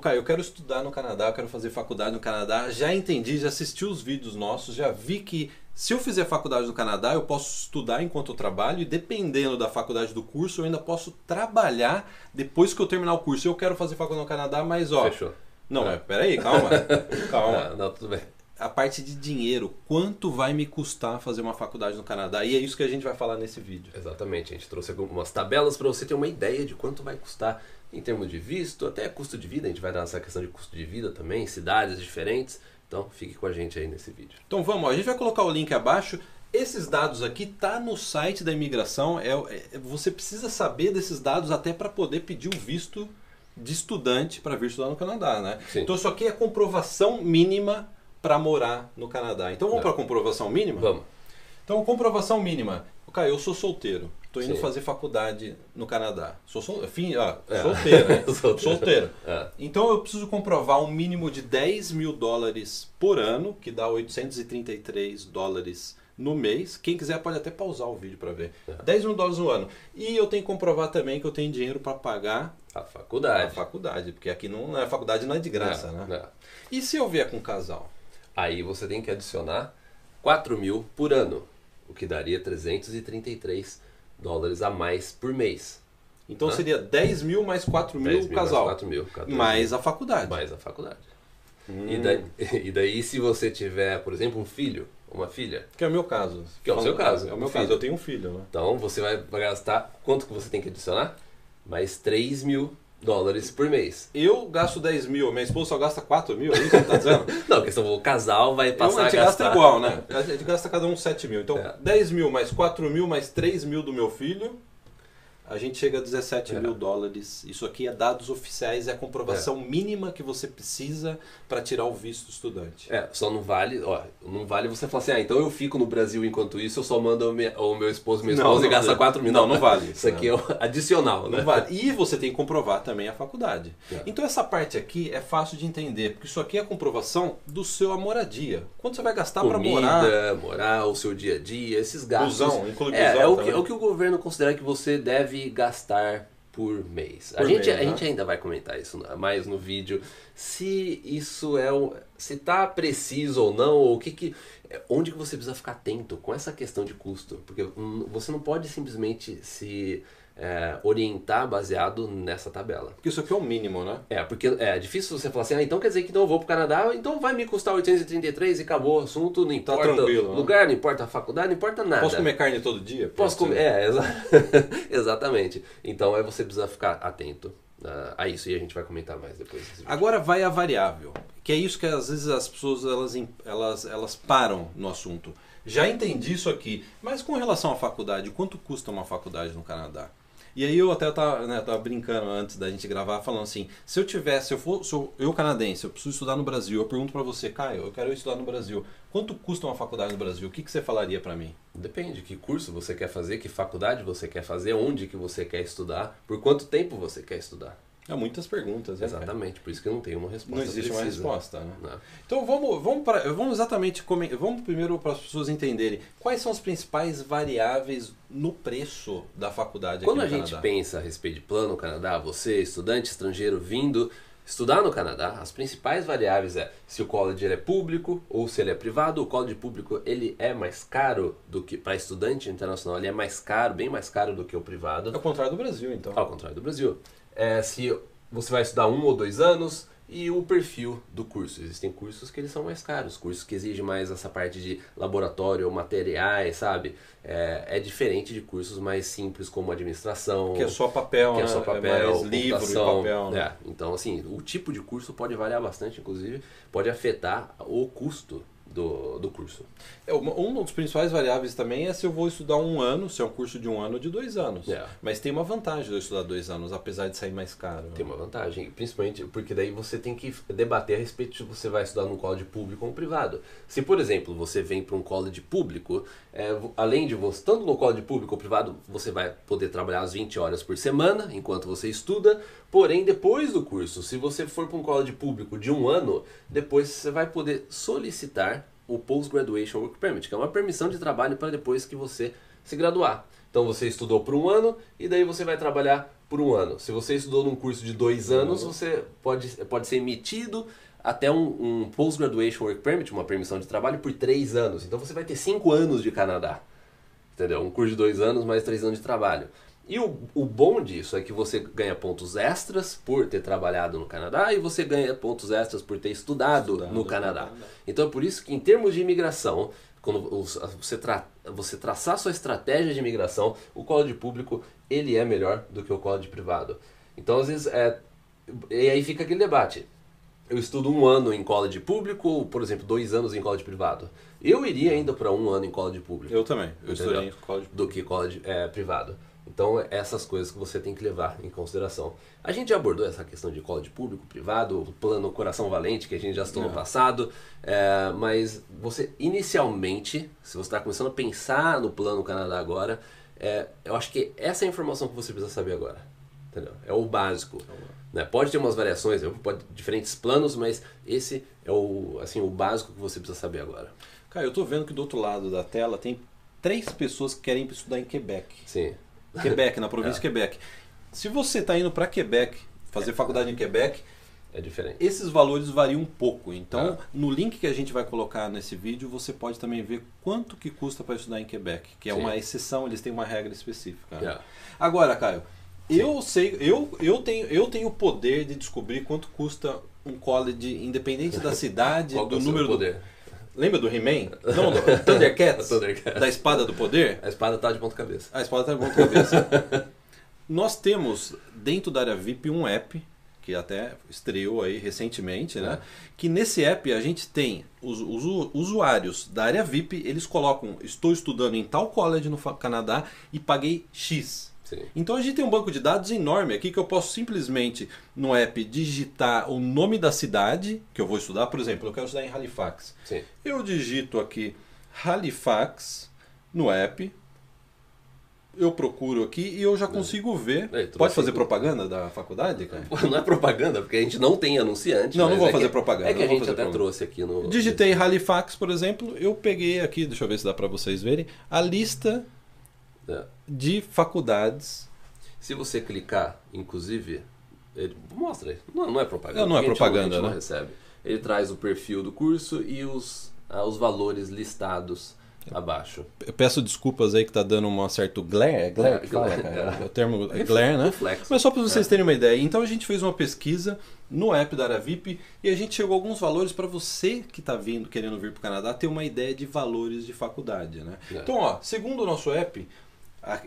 Caio, eu quero estudar no Canadá, eu quero fazer faculdade no Canadá. Já entendi, já assisti os vídeos nossos, já vi que se eu fizer faculdade no Canadá, eu posso estudar enquanto eu trabalho e dependendo da faculdade do curso, eu ainda posso trabalhar depois que eu terminar o curso. Eu quero fazer faculdade no Canadá, mas ó. Fechou. Não, é. peraí, calma. calma. Não, não, tudo bem. A parte de dinheiro, quanto vai me custar fazer uma faculdade no Canadá? E é isso que a gente vai falar nesse vídeo. Exatamente, a gente trouxe algumas tabelas para você ter uma ideia de quanto vai custar em termos de visto, até custo de vida, a gente vai dar essa questão de custo de vida também, cidades diferentes. Então fique com a gente aí nesse vídeo. Então vamos, a gente vai colocar o link abaixo. Esses dados aqui tá no site da imigração. É, é você precisa saber desses dados até para poder pedir o visto de estudante para vir estudar no Canadá, né? Sim. Então isso aqui é comprovação mínima para morar no Canadá. Então vamos Não. para a comprovação mínima? Vamos. Então comprovação mínima. Cara, eu sou solteiro. Tô indo Sim. fazer faculdade no Canadá. Sou sol... Fim, ó, É. solteiro, né? Solteiro. solteiro. É. Então eu preciso comprovar um mínimo de 10 mil dólares por ano, que dá 833 dólares no mês. Quem quiser pode até pausar o vídeo para ver. É. 10 mil dólares no ano. E eu tenho que comprovar também que eu tenho dinheiro para pagar A a faculdade. faculdade, porque aqui não a faculdade não é de graça, Não, né? não. E se eu vier com um casal? Aí você tem que adicionar 4 mil por ano, o que daria 333 dólares a mais por mês. Então Hã? seria 10 mil mais 4 mil 10 o casal. Mais 4 mil. 14 Mais mil, a faculdade. mais a faculdade. Hum. E, daí, e daí, se você tiver, por exemplo, um filho, uma filha, Que é o meu caso. Que é o seu caso, É o meu um caso. filho. Eu tenho um filho, né? então você vai gastar. Quanto que você tem que adicionar? Mais 3 mil dólares por mês. Eu gasto 10 mil, minha esposa só gasta 4 mil, é isso que você tá dizendo? Não, questão o casal vai Eu, passar a gente a gasta gastar. igual, né? A gente gasta cada um 7 mil. Então, É. 10 mil mais 4 mil mais 3 mil do meu filho, a gente chega a 17 É. mil dólares. Isso aqui é dados oficiais, é a comprovação mínima que você precisa para tirar o visto estudante. É, só não vale, ó, não vale você falar assim, ah, então eu fico no Brasil enquanto isso, eu só mando o meu, o meu esposo, minha Não, esposa e não, gasta não. 4 mil. Não, não vale Isso aqui é o adicional, né? Não vale. E você tem que comprovar também a faculdade. É. Então essa parte aqui é fácil de entender, porque isso aqui é a comprovação do seu moradia. Quanto você vai gastar para morar? morar, o seu dia a dia, esses gastos. Busão, inclui é, busão é o, que, é o que o governo considera que você deve gastar por mês. a Por gente, mês, a né? gente ainda vai comentar isso mais no vídeo. Se isso é o, se tá preciso ou não, ou o que que é, onde que você precisa ficar atento com essa questão de custo, porque você não pode simplesmente se é, orientar baseado nessa tabela. Porque isso aqui é o mínimo, né? É, porque é difícil você falar assim, ah, então quer dizer que eu vou pro Canadá, então vai me custar 833 e acabou o assunto, não importa tranquilo, o né? lugar, não importa a faculdade, não importa nada. Posso comer carne todo dia? Posso comer, é, exa- exatamente. Então aí você precisa ficar atento ah, a isso e a gente vai comentar mais depois. Agora vai a variável, que é isso que às vezes as pessoas elas, elas, elas param no assunto. Já entendi isso aqui, mas com relação à faculdade, quanto custa uma faculdade no Canadá? E aí eu até tava, né, tava brincando antes da gente gravar, falando assim, se eu tivesse, se eu for, se eu, canadense, eu preciso estudar no Brasil, eu pergunto pra você, Caio, eu quero estudar no Brasil, quanto custa uma faculdade no Brasil? O que, que você falaria pra mim? Depende que curso você quer fazer, que faculdade você quer fazer, onde que você quer estudar, por quanto tempo você quer estudar. Há muitas perguntas, né? cara? Exatamente, por isso que eu não tenho uma resposta Não existe uma precisa. resposta, né? Não. Então vamos, vamos, pra, vamos exatamente vamos primeiro para as pessoas entenderem quais são as principais variáveis no preço da faculdade Quando a gente Canadá. pensa a respeito de plano Canadá, você, estudante estrangeiro vindo estudar no Canadá, as principais variáveis é se o college é público ou se ele é privado. O college público ele é mais caro do que para estudante internacional, ele é mais caro, bem mais caro do que o privado. É o contrário do Brasil, então. Ao contrário do Brasil. É, se você vai estudar um ou dois anos e o perfil do curso. Existem cursos que eles são mais caros, cursos que exigem mais essa parte de laboratório, materiais, sabe? É, é diferente de cursos mais simples como administração. Que é só papel, que é né? só papel, mais livro e papel. Né? É, então, assim, o tipo de curso pode variar bastante, inclusive, pode afetar o custo do, do curso. É, uma- Um dos principais variáveis também é se eu vou estudar um ano, se é um curso de um ano ou de dois anos. É. Mas tem uma vantagem de eu estudar dois anos, apesar de sair mais caro. Tem uma vantagem, principalmente porque daí você tem que debater a respeito se você vai estudar num college público ou privado. Se, por exemplo, você vem para um college público, é, além de você, tanto no college público ou privado, você vai poder trabalhar as 20 horas por semana enquanto você estuda, porém, depois do curso, se você for para um college público de um ano, depois você vai poder solicitar o Post-Graduation Work Permit, que é uma permissão de trabalho para depois que você se graduar. Então você estudou por um ano e daí você vai trabalhar por um ano. Se você estudou num curso de dois anos, você pode, pode ser emitido até um, um Post-Graduation Work Permit, uma permissão de trabalho, por três anos. Então você vai ter cinco anos de Canadá. Entendeu? Um curso de dois anos mais três anos de trabalho. E o, o bom disso é que você ganha pontos extras por ter trabalhado no Canadá e você ganha pontos extras por ter estudado, Estudado no no Canadá. Então é por isso que em termos de imigração, quando você, tra você traçar sua estratégia de imigração, o college público ele é melhor do que o college privado. Então às vezes é e aí fica aquele debate. Eu estudo um ano em college público ou, por exemplo, dois anos em college privado. Eu iria ainda para um ano em college público Eu também. Eu Entendeu? estudei em college. do que college é, privado. Então, é essas coisas que você tem que levar em consideração. A gente já abordou essa questão de college público, privado, o plano Coração Valente, que a gente já citou no É. passado. é, mas você, inicialmente, se você está começando a pensar no plano Canadá agora, é, eu acho que essa é a informação que você precisa saber agora. Entendeu? É o básico. Né? Pode ter umas variações, pode diferentes planos, mas esse é o, assim, o básico que você precisa saber agora. Cara, eu tô vendo que do outro lado da tela tem três pessoas que querem estudar em Quebec. Sim. Quebec, na província de Quebec. Se você está indo para Quebec, fazer faculdade em Quebec, É diferente. esses valores variam um pouco. Então, É. no link que a gente vai colocar nesse vídeo, você pode também ver quanto que custa para estudar em Quebec, que é Sim. uma exceção, eles têm uma regra específica. né? É. Agora, Caio, eu sei, eu, eu tenho eu tenho o poder de descobrir quanto custa um college independente da cidade, é do número do Lembra do He-Man? Não, do Thundercats? Thundercats. Da espada do poder? A espada tá de ponta cabeça. A espada tá de ponta cabeça. Nós temos dentro da área VIP um app que até estreou aí recentemente, né? Que nesse app a gente tem os, os usuários da área VIP, eles colocam estou estudando em tal college no Canadá e paguei X. Sim. Então a gente tem um banco de dados enorme aqui que eu posso simplesmente no app digitar o nome da cidade que eu vou estudar, por exemplo, eu quero estudar em Halifax. Sim. Eu digito aqui Halifax no app, eu procuro aqui e eu já consigo ver. É, Pode vai fazer ser- propaganda da faculdade, cara? Não é propaganda, porque a gente não tem anunciante. Não, não vou é fazer que- propaganda, É que a gente até propaganda. trouxe aqui no. Digitei Halifax, por exemplo, eu peguei aqui, deixa eu ver se dá para vocês verem, a lista É. de faculdades. Se você clicar, inclusive, ele mostra aí. Não, não é propaganda. Não, não é propaganda, não né? recebe. Ele traz o perfil do curso e os, ah, os valores listados abaixo. Eu peço desculpas aí que tá dando um certo glare, glare É, que fala, glare, cara? é. O termo é glare, né? Reflexo. Mas só para vocês É. terem uma ideia, então a gente fez uma pesquisa no app da Aravip e a gente chegou a alguns valores para você que está vindo, querendo vir para o Canadá, ter uma ideia de valores de faculdade, né? É. Então, ó, segundo o nosso app,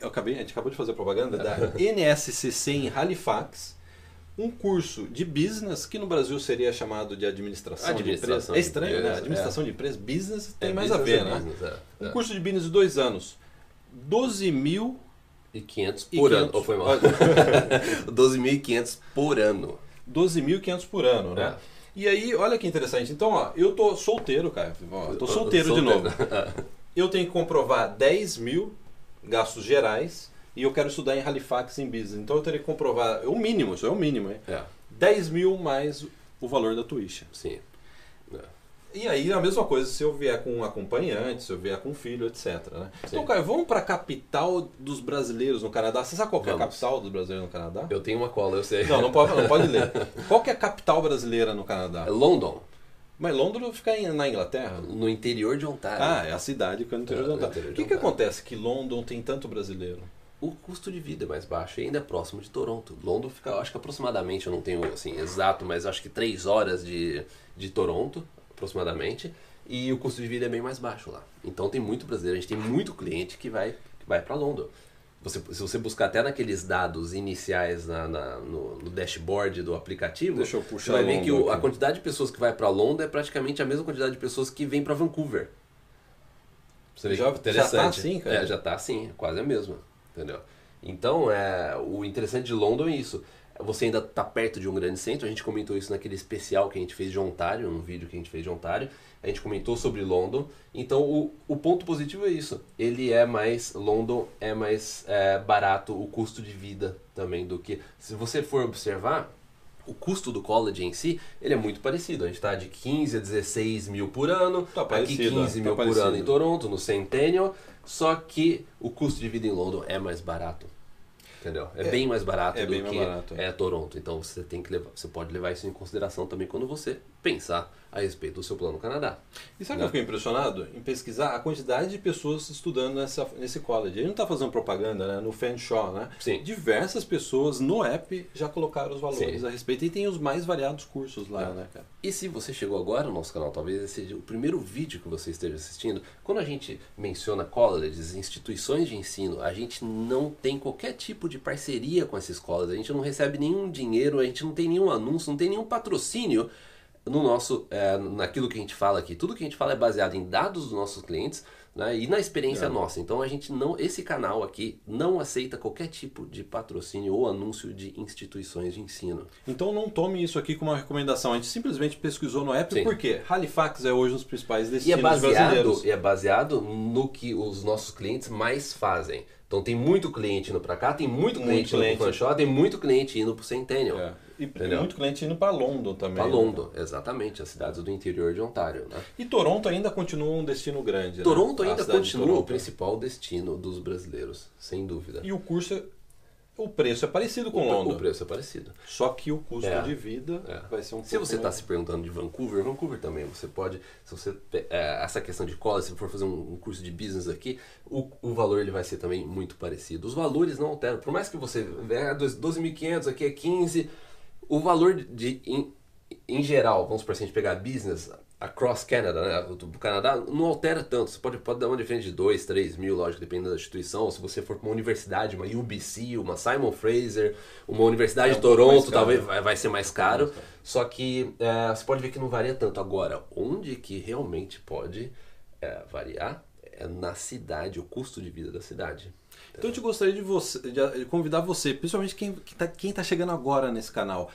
eu acabei, a gente acabou de fazer propaganda da É. NSCC em Halifax, um curso de business que no Brasil seria chamado de administração, Administração de empresa. É de estranho, né? Administração de empresa, business tem É mais a business ver, é né? business, é, Um é. curso de business de dois anos. 12 mil E 500 e por ano. 500. Ou foi mal? 12.500 por ano. 12.500 por ano, né? É. E aí, olha que interessante. Então, ó, eu tô solteiro, cara. Ó, tô solteiro, de novo. Eu tenho que comprovar 10 mil gastos gerais e eu quero estudar em Halifax em business. Então eu teria que comprovar, é o mínimo, isso é o mínimo, hein? É, 10 mil mais o valor da tuition. sim. É. E aí a mesma coisa se eu vier com um acompanhante, se eu vier com um filho, etc. Né? Então, cara, vamos para a capital dos brasileiros no Canadá. Você sabe qual que é a capital dos brasileiros no Canadá? Eu tenho uma cola, eu sei. Não, não pode, não pode ler. Qual que é a capital brasileira no Canadá? É London, Mas Londres fica na Inglaterra? no interior de Ontário. Ah, é a cidade que eu não tenho É, de no Ontário. interior O de que, que Ontário. acontece que London tem tanto brasileiro? O custo de vida é mais baixo e ainda é próximo de Toronto. London fica, acho que aproximadamente, eu não tenho assim exato, mas acho que três horas de, de Toronto, aproximadamente. E o custo de vida é bem mais baixo lá. Então tem muito brasileiro, a gente tem muito cliente que vai, que vai para London. Você, se você buscar até naqueles dados iniciais na, na- no, no dashboard do aplicativo, Deixa eu você puxar vai ver que o- a quantidade de pessoas que vai para London é praticamente a mesma quantidade de pessoas que vem para Vancouver. Você Já- que já tá interessante. assim, cara? É, já tá assim, quase a mesma, entendeu? Então, é, o interessante de London é isso. Você ainda tá perto de um grande centro, a gente comentou isso naquele especial que a gente fez de Ontário, num vídeo que a gente fez de Ontário, a gente comentou sobre London. Então, o, o ponto positivo é isso. Ele é mais, London é mais é, barato, o custo de vida também do que... Se você for observar, o custo do college em si, ele é muito parecido. A gente está de 15 a 16 mil por ano, Tá aqui parecido, 15 tá mil por parecido. ano em Toronto, no Centennial, só que o custo de vida em London é mais barato. Entendeu? É, bem mais barato é do bem mais que barato. é Toronto. Então você tem que levar, você pode levar isso em consideração também quando você pensar a respeito do seu plano Canadá. E sabe o que eu fiquei impressionado? Em pesquisar a quantidade de pessoas estudando nessa, nesse college. Ele não está fazendo propaganda né? no Fanshawe, né? Sim. Diversas pessoas no app já colocaram os valores Sim. a respeito. E tem os mais variados cursos lá, É. né, cara? E se você chegou agora no nosso canal, talvez esse seja o primeiro vídeo que você esteja assistindo, quando a gente menciona colleges, instituições de ensino, a gente não tem qualquer tipo de parceria com essas escolas, a gente não recebe nenhum dinheiro, a gente não tem nenhum anúncio, não tem nenhum patrocínio no nosso, é, naquilo que a gente fala aqui. Tudo que a gente fala é baseado em dados dos nossos clientes né, e na experiência É. nossa. Então a gente não, esse canal aqui não aceita qualquer tipo de patrocínio ou anúncio de instituições de ensino. Então não tome isso aqui como uma recomendação. A gente simplesmente pesquisou no app Sim. porque Halifax é hoje um dos principais E é destinos baseado, brasileiros. e é baseado no que os nossos clientes mais fazem. Então tem muito cliente indo pra cá, tem muito Muito cliente, indo cliente. pro Fanshop, tem muito cliente indo pro Centennial. É. E Entendeu? muito cliente indo para London também. Pra né? London, exatamente, as cidades do interior de Ontário. Né? E Toronto ainda continua um destino grande. né? Toronto A ainda continua o Toronto. principal destino dos brasileiros, sem dúvida. E o curso, é- o preço é parecido com o, London. o preço é parecido. Só que o custo É. de vida É. vai ser um Se você está se perguntando de Vancouver, Vancouver também, você pode, se você é, essa questão de college, se for fazer um, um curso de business aqui, o, o valor ele vai ser também muito parecido. Os valores não alteram, por mais que você é 12.500, aqui é 15, o valor de em, em geral, vamos por assim, a gente pegar business across Canada, né, do Canadá, não altera tanto. Você pode, pode dar uma diferença de 2, 3 mil, lógico, dependendo da instituição. Se você for para uma universidade, uma UBC, uma Simon Fraser, uma universidade É de Toronto, talvez vai, vai ser mais caro. Mais caro. Só que é, você pode ver que não varia tanto. Agora, onde que realmente pode é, variar é na cidade, o custo de vida da cidade. Então eu te gostaria de, você, de convidar você, principalmente quem está quem tá chegando agora nesse canal.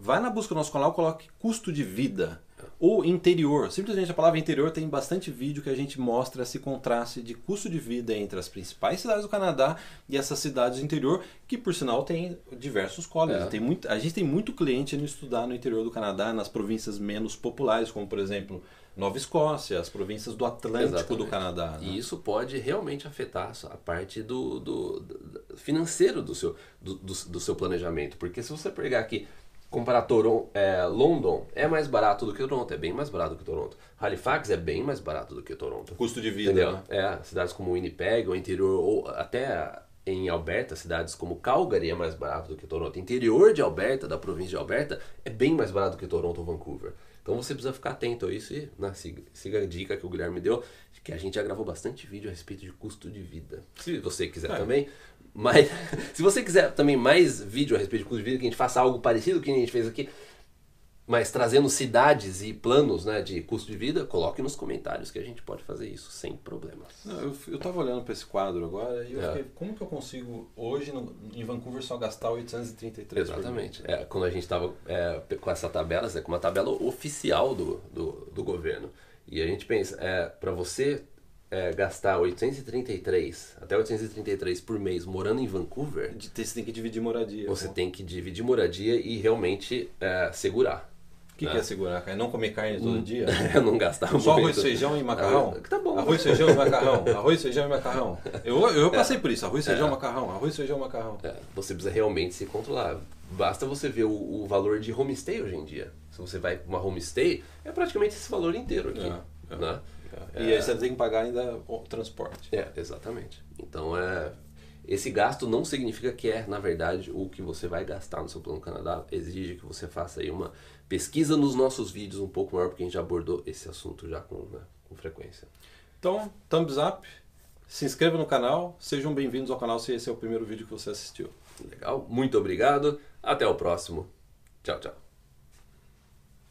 Vai na busca do nosso canal, coloque custo de vida ou interior. Simplesmente a palavra interior tem bastante vídeo que a gente mostra esse contraste de custo de vida entre as principais cidades do Canadá e essas cidades do interior, que por sinal tem diversos colleges. É. Tem muito, a gente tem muito cliente indo estudar no interior do Canadá, nas províncias menos populares, como por exemplo Nova Escócia, as províncias do Atlântico do Exatamente. Canadá. né? E isso pode realmente afetar a parte do, do- do- financeiro do seu, do, do, do seu planejamento. Porque se você pegar aqui, comparar Toronto, é, London é mais barato do que Toronto, é bem mais barato do que Toronto. Halifax é bem mais barato do que Toronto. Custo de vida, Entendeu? né? É, cidades como Winnipeg, ou interior, ou até em Alberta, cidades como Calgary é mais barato do que Toronto. Interior de Alberta, da província de Alberta, é bem mais barato do que Toronto ou Vancouver. Então você precisa ficar atento a isso e né, siga, siga a dica que o Guilherme deu, que a gente já gravou bastante vídeo a respeito de custo de vida. Se você quiser É. também. Mas se você quiser também mais vídeo a respeito de custo de vida, que a gente faça algo parecido que a gente fez aqui, mas trazendo cidades e planos né, de custo de vida, coloque nos comentários que a gente pode fazer isso sem problemas. Não, eu, eu tava olhando para esse quadro agora e eu É. fiquei, como que eu consigo hoje no- em Vancouver só gastar 833 por Exatamente. É, quando a gente estava com essa tabela, é com uma tabela oficial do, do, do governo. E a gente pensa, é, para você é, gastar 833, até 833 por mês morando em Vancouver, Você tem que dividir moradia. você pô. tem que dividir moradia e realmente é, segurar. O que, né? que é segurar, cara? Não comer carne todo dia? não gastar Só muito. arroz, feijão e macarrão? Ah, Tá bom. Arroz, feijão e macarrão. Arroz, feijão e macarrão. Eu, eu passei por isso. Arroz, feijão, É. macarrão. Arroz, feijão, macarrão. É, você precisa realmente se controlar. Basta você ver o, o valor de homestay hoje em dia. Se você vai para uma homestay, é praticamente esse valor inteiro aqui. É, é. Né? E aí você tem que pagar ainda o transporte. É, exatamente. Então, é, esse gasto não significa que é, na verdade, o que você vai gastar no seu plano Canadá. Exige que você faça aí uma pesquisa nos nossos vídeos um pouco maior, porque a gente já abordou esse assunto já com, né, com frequência. Então, thumbs up. Se inscreva no canal. Sejam bem-vindos ao canal se esse é o primeiro vídeo que você assistiu. Legal? Muito obrigado. Até o próximo. Tchau, tchau.